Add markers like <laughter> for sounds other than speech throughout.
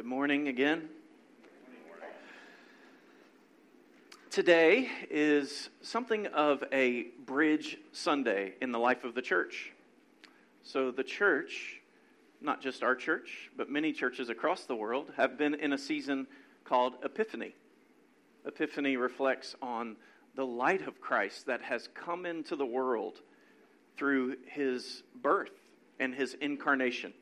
Good morning again. Today is something of a bridge Sunday in the life of the church. So, the church, not just our church, but many churches across the world, have been in a season called Epiphany. Epiphany reflects on the light of Christ that has come into the world through his birth and his incarnation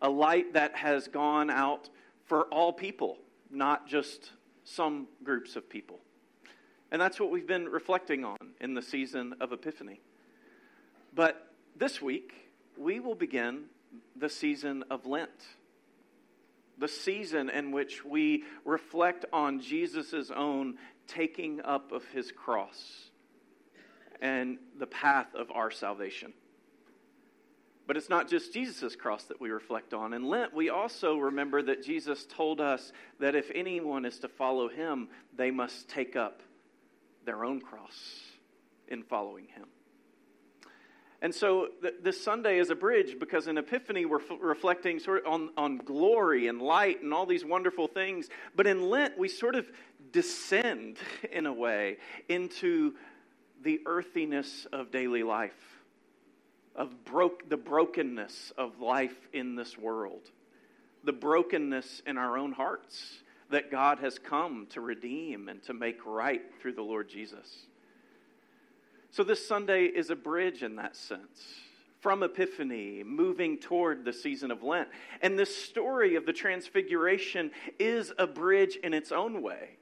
a light that has gone out for all people, not just some groups of people. And that's what we've been reflecting on in the season of Epiphany. But this week, we will begin the season of Lent, the season in which we reflect on Jesus' own taking up of his cross and the path of our salvation. But it's not just Jesus' cross that we reflect on. In Lent, we also remember that Jesus told us that if anyone is to follow him, they must take up their own cross in following him. And so th- this Sunday is a bridge because in Epiphany we're f- reflecting sort of on, on glory and light and all these wonderful things. But in Lent, we sort of descend <laughs> in a way into the earthiness of daily life of broke, the brokenness of life in this world, the brokenness in our own hearts that God has come to redeem and to make right through the Lord Jesus. So, this Sunday is a bridge in that sense from Epiphany, moving toward the season of Lent. And this story of the Transfiguration is a bridge in its own way.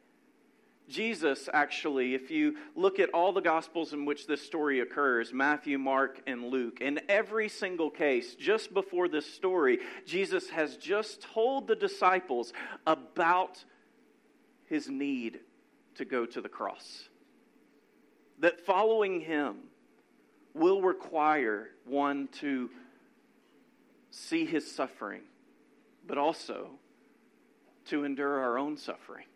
Jesus, actually, if you look at all the Gospels in which this story occurs Matthew, Mark, and Luke in every single case, just before this story, Jesus has just told the disciples about his need to go to the cross. That following him will require one to see his suffering, but also to endure our own suffering.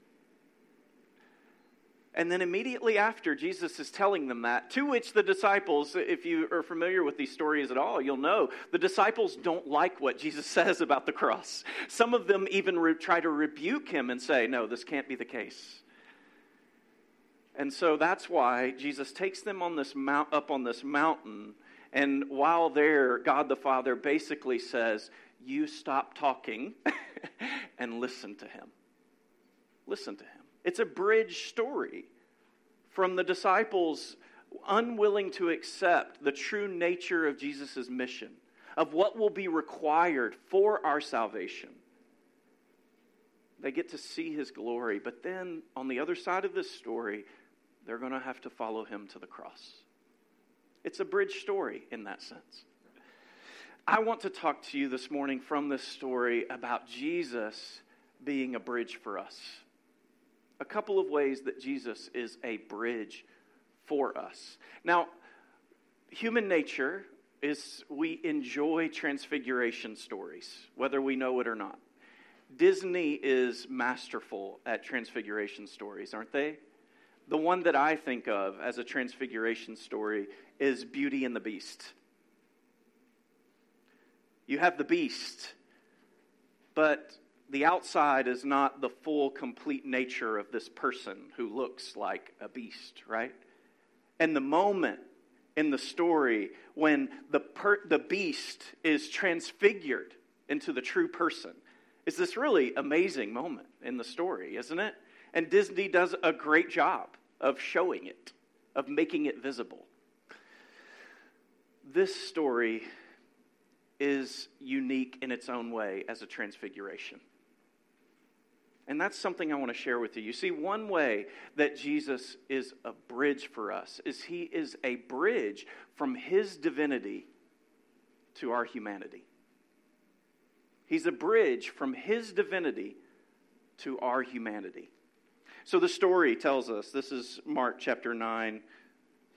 And then immediately after, Jesus is telling them that, to which the disciples, if you are familiar with these stories at all, you'll know the disciples don't like what Jesus <laughs> says about the cross. Some of them even re- try to rebuke him and say, No, this can't be the case. And so that's why Jesus takes them on this mount, up on this mountain. And while there, God the Father basically says, You stop talking <laughs> and listen to him. Listen to him. It's a bridge story from the disciples unwilling to accept the true nature of Jesus' mission, of what will be required for our salvation. They get to see his glory, but then on the other side of this story, they're going to have to follow him to the cross. It's a bridge story in that sense. I want to talk to you this morning from this story about Jesus being a bridge for us a couple of ways that Jesus is a bridge for us. Now, human nature is we enjoy transfiguration stories, whether we know it or not. Disney is masterful at transfiguration stories, aren't they? The one that I think of as a transfiguration story is Beauty and the Beast. You have the beast, but the outside is not the full, complete nature of this person who looks like a beast, right? And the moment in the story when the, per- the beast is transfigured into the true person is this really amazing moment in the story, isn't it? And Disney does a great job of showing it, of making it visible. This story is unique in its own way as a transfiguration. And that's something I want to share with you. You see, one way that Jesus is a bridge for us is he is a bridge from his divinity to our humanity. He's a bridge from his divinity to our humanity. So the story tells us this is Mark chapter 9,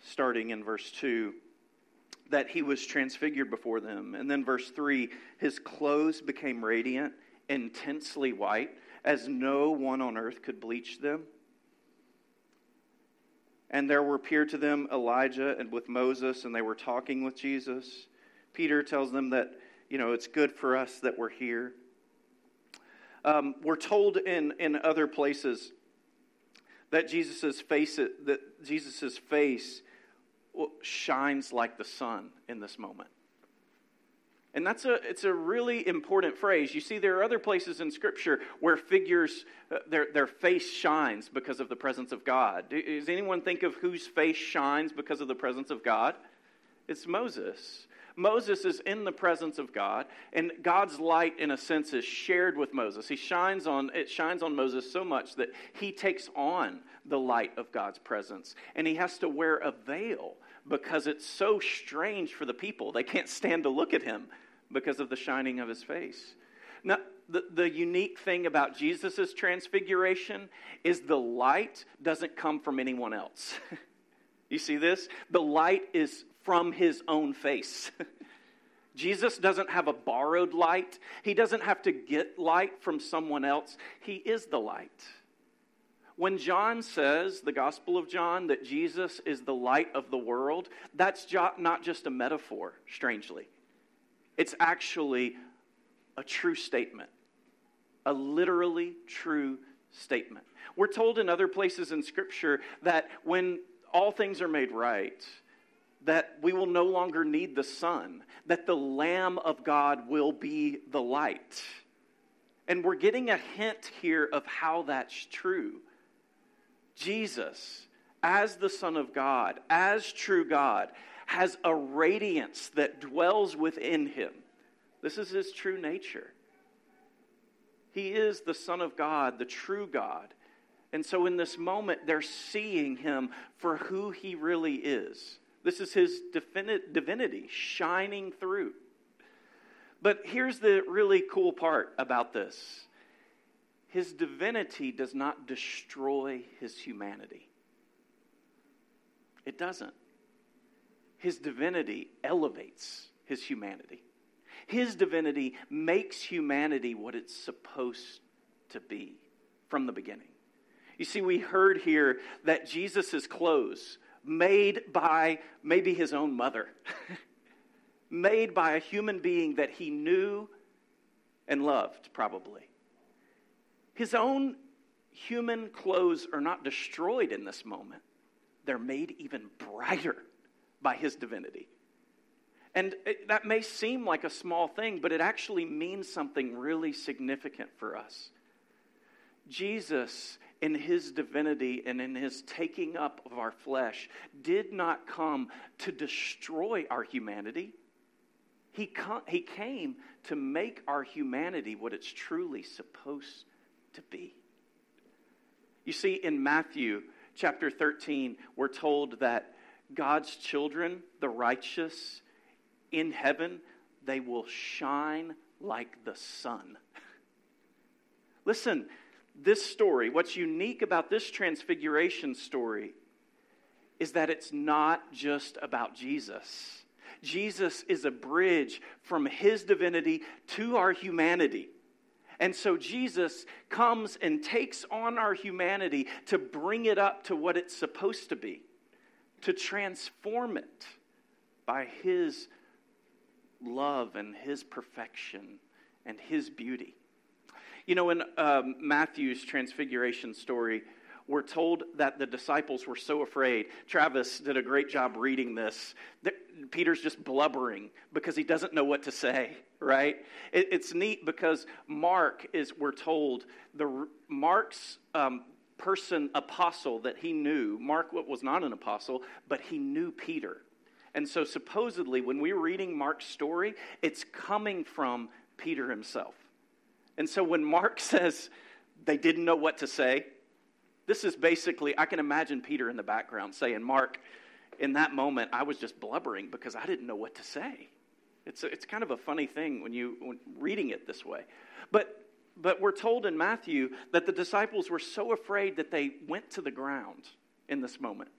starting in verse 2 that he was transfigured before them. And then verse 3 his clothes became radiant, intensely white as no one on earth could bleach them. And there were appeared to them Elijah and with Moses, and they were talking with Jesus. Peter tells them that, you know, it's good for us that we're here. Um, we're told in, in other places that Jesus's face, that Jesus's face shines like the sun in this moment. And that's a, it's a really important phrase. You see, there are other places in Scripture where figures, uh, their, their face shines because of the presence of God. Does anyone think of whose face shines because of the presence of God? It's Moses. Moses is in the presence of God, and God's light, in a sense, is shared with Moses. He shines on, it shines on Moses so much that he takes on the light of God's presence, and he has to wear a veil because it's so strange for the people. They can't stand to look at him because of the shining of his face. Now, the, the unique thing about Jesus' transfiguration is the light doesn't come from anyone else. <laughs> you see this? The light is from his own face. <laughs> Jesus doesn't have a borrowed light. He doesn't have to get light from someone else. He is the light. When John says, the Gospel of John, that Jesus is the light of the world, that's not just a metaphor, strangely. It's actually a true statement, a literally true statement. We're told in other places in Scripture that when all things are made right, that we will no longer need the sun, that the Lamb of God will be the light. And we're getting a hint here of how that's true. Jesus, as the Son of God, as true God, has a radiance that dwells within him. This is his true nature. He is the Son of God, the true God. And so in this moment, they're seeing him for who he really is. This is his divinity shining through. But here's the really cool part about this his divinity does not destroy his humanity, it doesn't. His divinity elevates his humanity. His divinity makes humanity what it's supposed to be from the beginning. You see, we heard here that Jesus' clothes made by maybe his own mother, <laughs> made by a human being that he knew and loved, probably. His own human clothes are not destroyed in this moment, they're made even brighter by his divinity. And it, that may seem like a small thing, but it actually means something really significant for us. Jesus in his divinity and in his taking up of our flesh, did not come to destroy our humanity. He, he came to make our humanity what it's truly supposed to be. You see, in Matthew chapter 13, we're told that God's children, the righteous in heaven, they will shine like the sun. <laughs> Listen, this story, what's unique about this transfiguration story is that it's not just about Jesus. Jesus is a bridge from his divinity to our humanity. And so Jesus comes and takes on our humanity to bring it up to what it's supposed to be, to transform it by his love and his perfection and his beauty. You know, in um, Matthew's transfiguration story, we're told that the disciples were so afraid. Travis did a great job reading this. Peter's just blubbering because he doesn't know what to say, right? It, it's neat because Mark is, we're told, the Mark's um, person apostle that he knew, Mark was not an apostle, but he knew Peter. And so supposedly, when we're reading Mark's story, it's coming from Peter himself. And so when Mark <laughs> says they didn't know what to say, this is basically, I can imagine Peter in the background saying, Mark, in that moment, I was just blubbering because I didn't know what to say. It's, a, it's kind of a funny thing when you when reading it this way. But, but we're told in Matthew that the disciples were so afraid that they went to the ground in this moment.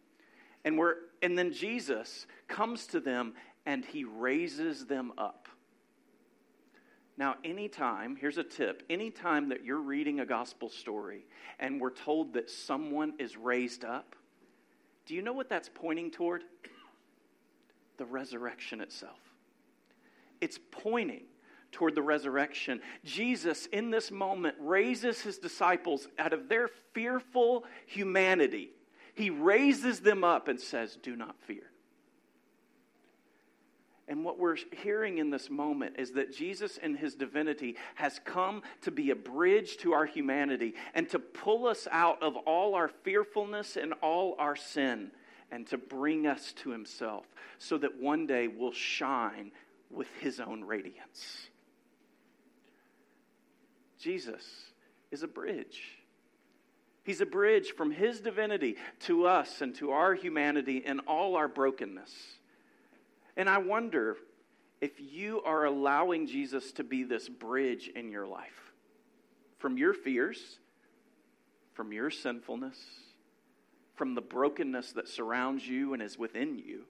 And, we're, and then Jesus comes to them and he raises them up. Now, anytime, here's a tip anytime that you're reading a gospel story and we're told that someone is raised up, do you know what that's pointing toward? The resurrection itself. It's pointing toward the resurrection. Jesus, in this moment, raises his disciples out of their fearful humanity. He raises them up and says, Do not fear. And what we're hearing in this moment is that Jesus, in his divinity, has come to be a bridge to our humanity and to pull us out of all our fearfulness and all our sin and to bring us to himself so that one day we'll shine with his own radiance. Jesus is a bridge. He's a bridge from his divinity to us and to our humanity and all our brokenness. And I wonder if you are allowing Jesus to be this bridge in your life from your fears, from your sinfulness, from the brokenness that surrounds you and is within you.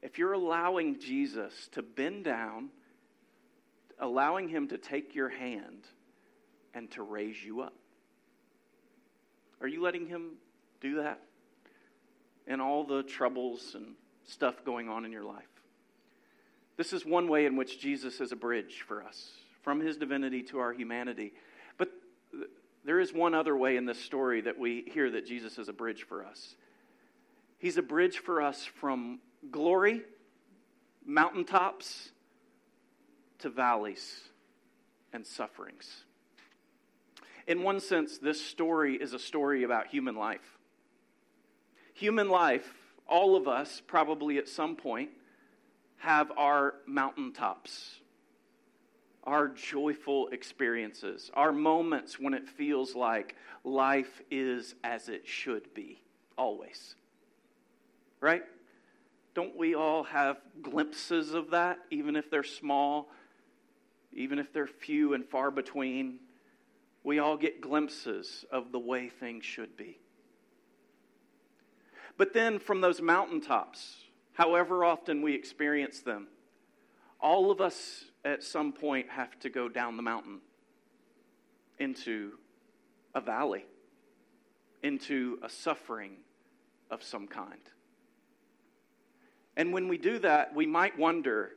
If you're allowing Jesus to bend down, allowing him to take your hand and to raise you up. Are you letting him do that? In all the troubles and stuff going on in your life. This is one way in which Jesus is a bridge for us, from his divinity to our humanity. But there is one other way in this story that we hear that Jesus is a bridge for us. He's a bridge for us from glory, mountaintops, to valleys and sufferings. In one sense, this story is a story about human life. Human life all of us, probably at some point, have our mountaintops, our joyful experiences, our moments when it feels like life is as it should be, always. Right? Don't we all have glimpses of that, even if they're small, even if they're few and far between? We all get glimpses of the way things should be. But then from those mountaintops, however often we experience them, all of us at some point have to go down the mountain into a valley, into a suffering of some kind. And when we do that, we might wonder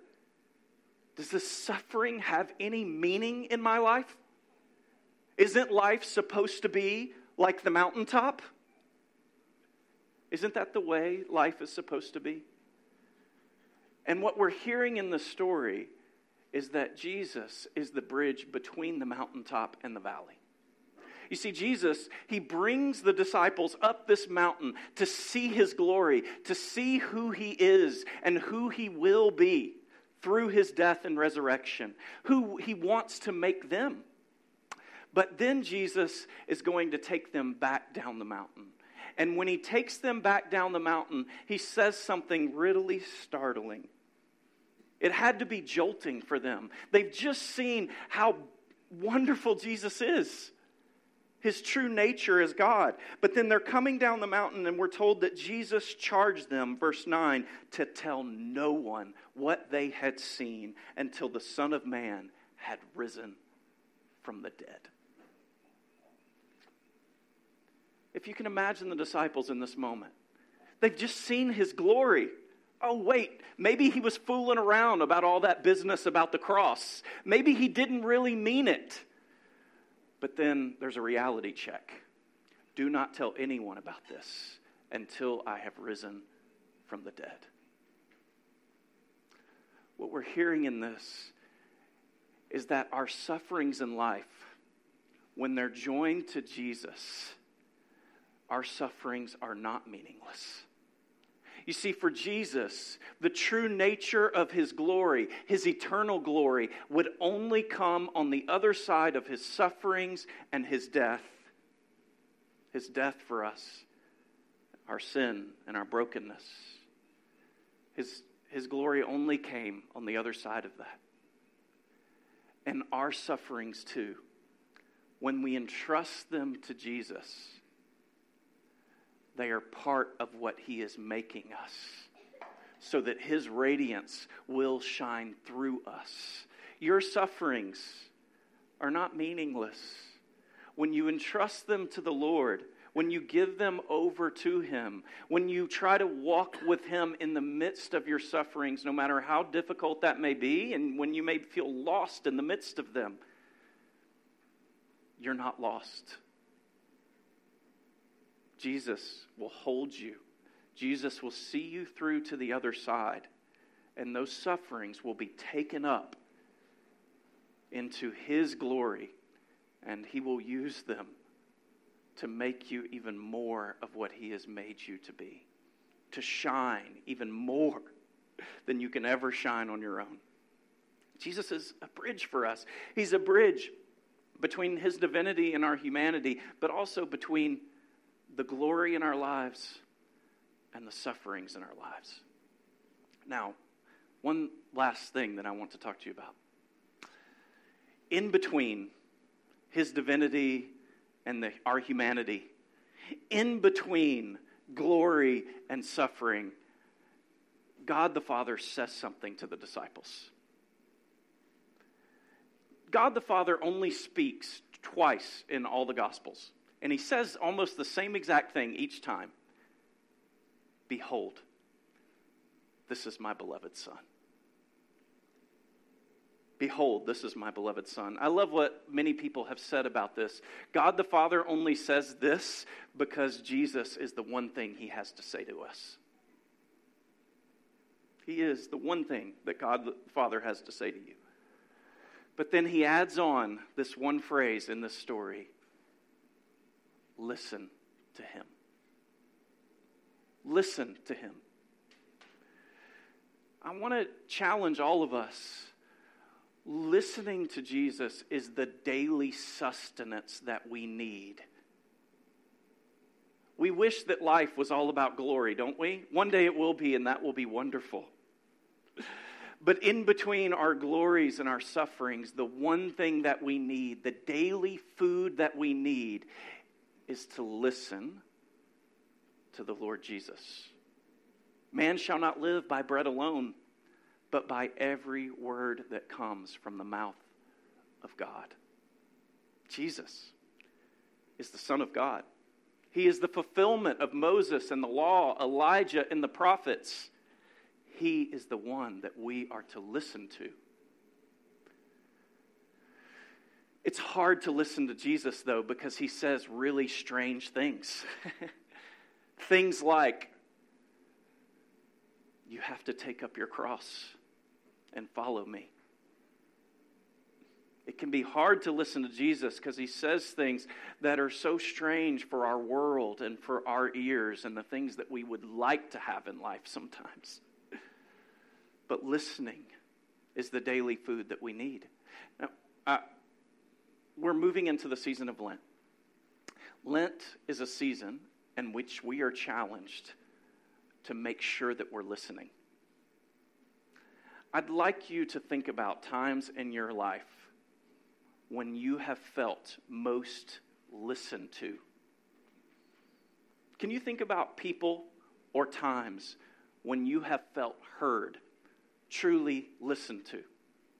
does this suffering have any meaning in my life? Isn't life supposed to be like the mountaintop? Isn't that the way life is supposed to be? And what we're hearing in the story is that Jesus is the bridge between the mountaintop and the valley. You see, Jesus, he brings the disciples up this mountain to see his glory, to see who he is and who he will be through his death and resurrection, who he wants to make them. But then Jesus is going to take them back down the mountain and when he takes them back down the mountain, he says something really startling. It had to be jolting for them. They've just seen how wonderful Jesus is, his true nature is God. But then they're coming down the mountain, and we're told that Jesus charged them, verse 9, to tell no one what they had seen until the Son of Man had risen from the dead. If you can imagine the disciples in this moment. They've just seen his glory. Oh, wait, maybe he was fooling around about all that business about the cross. Maybe he didn't really mean it. But then there's a reality check. Do not tell anyone about this until I have risen from the dead. What we're hearing in this is that our sufferings in life, when they're joined to Jesus, our sufferings are not meaningless. You see, for Jesus, the true nature of his glory, his eternal glory, would only come on the other side of his sufferings and his death. His death for us, our sin and our brokenness. His, his glory only came on the other side of that. And our sufferings, too, when we entrust them to Jesus they are part of what He is making us so that His radiance will shine through us. Your sufferings are not meaningless. When you entrust them to the Lord, when you give them over to Him, when you try to walk with Him in the midst of your sufferings, no matter how difficult that may be, and when you may feel lost in the midst of them, you're not lost. Jesus will hold you. Jesus will see you through to the other side, and those sufferings will be taken up into His glory, and He will use them to make you even more of what He has made you to be, to shine even more <laughs> than you can ever shine on your own. Jesus is a bridge for us. He's a bridge between His divinity and our humanity, but also between the glory in our lives and the sufferings in our lives. Now, one last thing that I want to talk to you about. In between His divinity and the, our humanity, in between glory and suffering, God the Father says something to the disciples. God the Father only speaks twice in all the Gospels, and he says almost the same exact thing each time Behold, this is my beloved Son. Behold, this is my beloved Son. I love what many people have said about this. God the Father only says this because Jesus is the one thing he has to say to us. He is the one thing that God the Father has to say to you. But then he adds on this one phrase in this story listen to him. Listen to him. I want to challenge all of us listening to Jesus is the daily sustenance that we need. We wish that life was all about glory, don't we? One day it will be, and that will be wonderful. But in between our glories and our sufferings, the one thing that we need, the daily food that we need, is to listen to the Lord Jesus. Man shall not live by bread alone but by every word that comes from the mouth of God. Jesus is the Son of God. He is the fulfillment of Moses and the law, Elijah and the prophets. He is the one that we are to listen to. It's hard to listen to Jesus, though, because he says really strange things. <laughs> things like, you have to take up your cross and follow me. It can be hard to listen to Jesus because he says things that are so strange for our world and for our ears and the things that we would like to have in life sometimes. But listening is the daily food that we need. Now, uh, we're moving into the season of Lent. Lent is a season in which we are challenged to make sure that we're listening. I'd like you to think about times in your life when you have felt most listened to. Can you think about people or times when you have felt heard, truly listened to?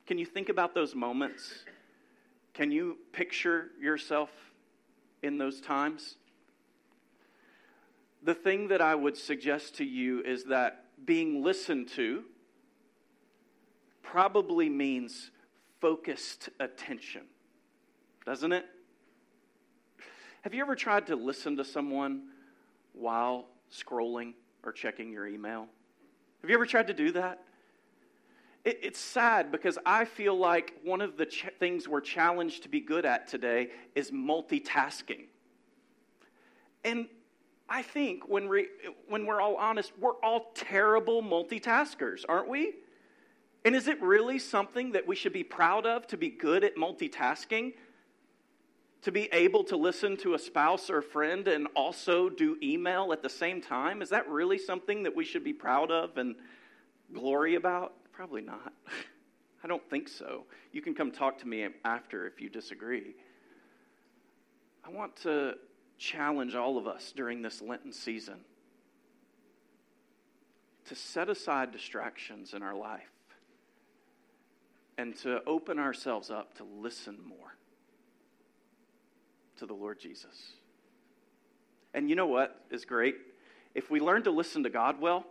Can you think about those moments? Can you picture yourself in those times? The thing that I would suggest to you is that being listened to probably means focused attention, doesn't it? Have you ever tried to listen to someone while scrolling or checking your email? Have you ever tried to do that? It, it's sad because I feel like one of the ch- things we're challenged to be good at today is multitasking. And I think when, we, when we're all honest, we're all terrible multitaskers, aren't we? And is it really something that we should be proud of to be good at multitasking? To be able to listen to a spouse or a friend and also do email at the same time? Is that really something that we should be proud of and glory about? Probably not. <laughs> I don't think so. You can come talk to me after if you disagree. I want to challenge all of us during this Lenten season to set aside distractions in our life and to open ourselves up to listen more to the Lord Jesus. And you know what is great? If we learn to listen to God well,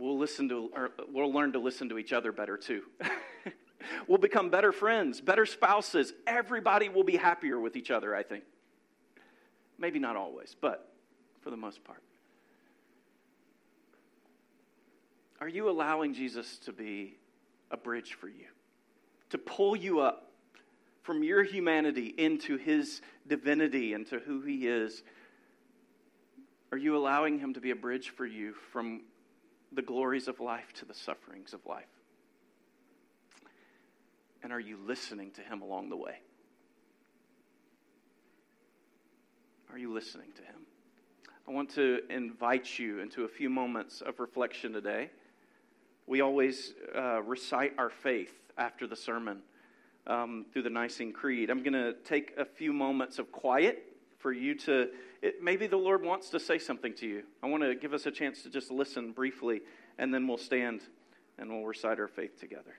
we'll listen to we'll learn to listen to each other better too. <laughs> we'll become better friends, better spouses. Everybody will be happier with each other, I think. Maybe not always, but for the most part. Are you allowing Jesus to be a bridge for you? To pull you up from your humanity into his divinity and to who he is? Are you allowing him to be a bridge for you from the glories of life to the sufferings of life? And are you listening to him along the way? Are you listening to him? I want to invite you into a few moments of reflection today. We always uh, recite our faith after the sermon um, through the Nicene Creed. I'm going to take a few moments of quiet for you to, it, maybe the Lord wants to say something to you. I want to give us a chance to just listen briefly, and then we'll stand and we'll recite our faith together.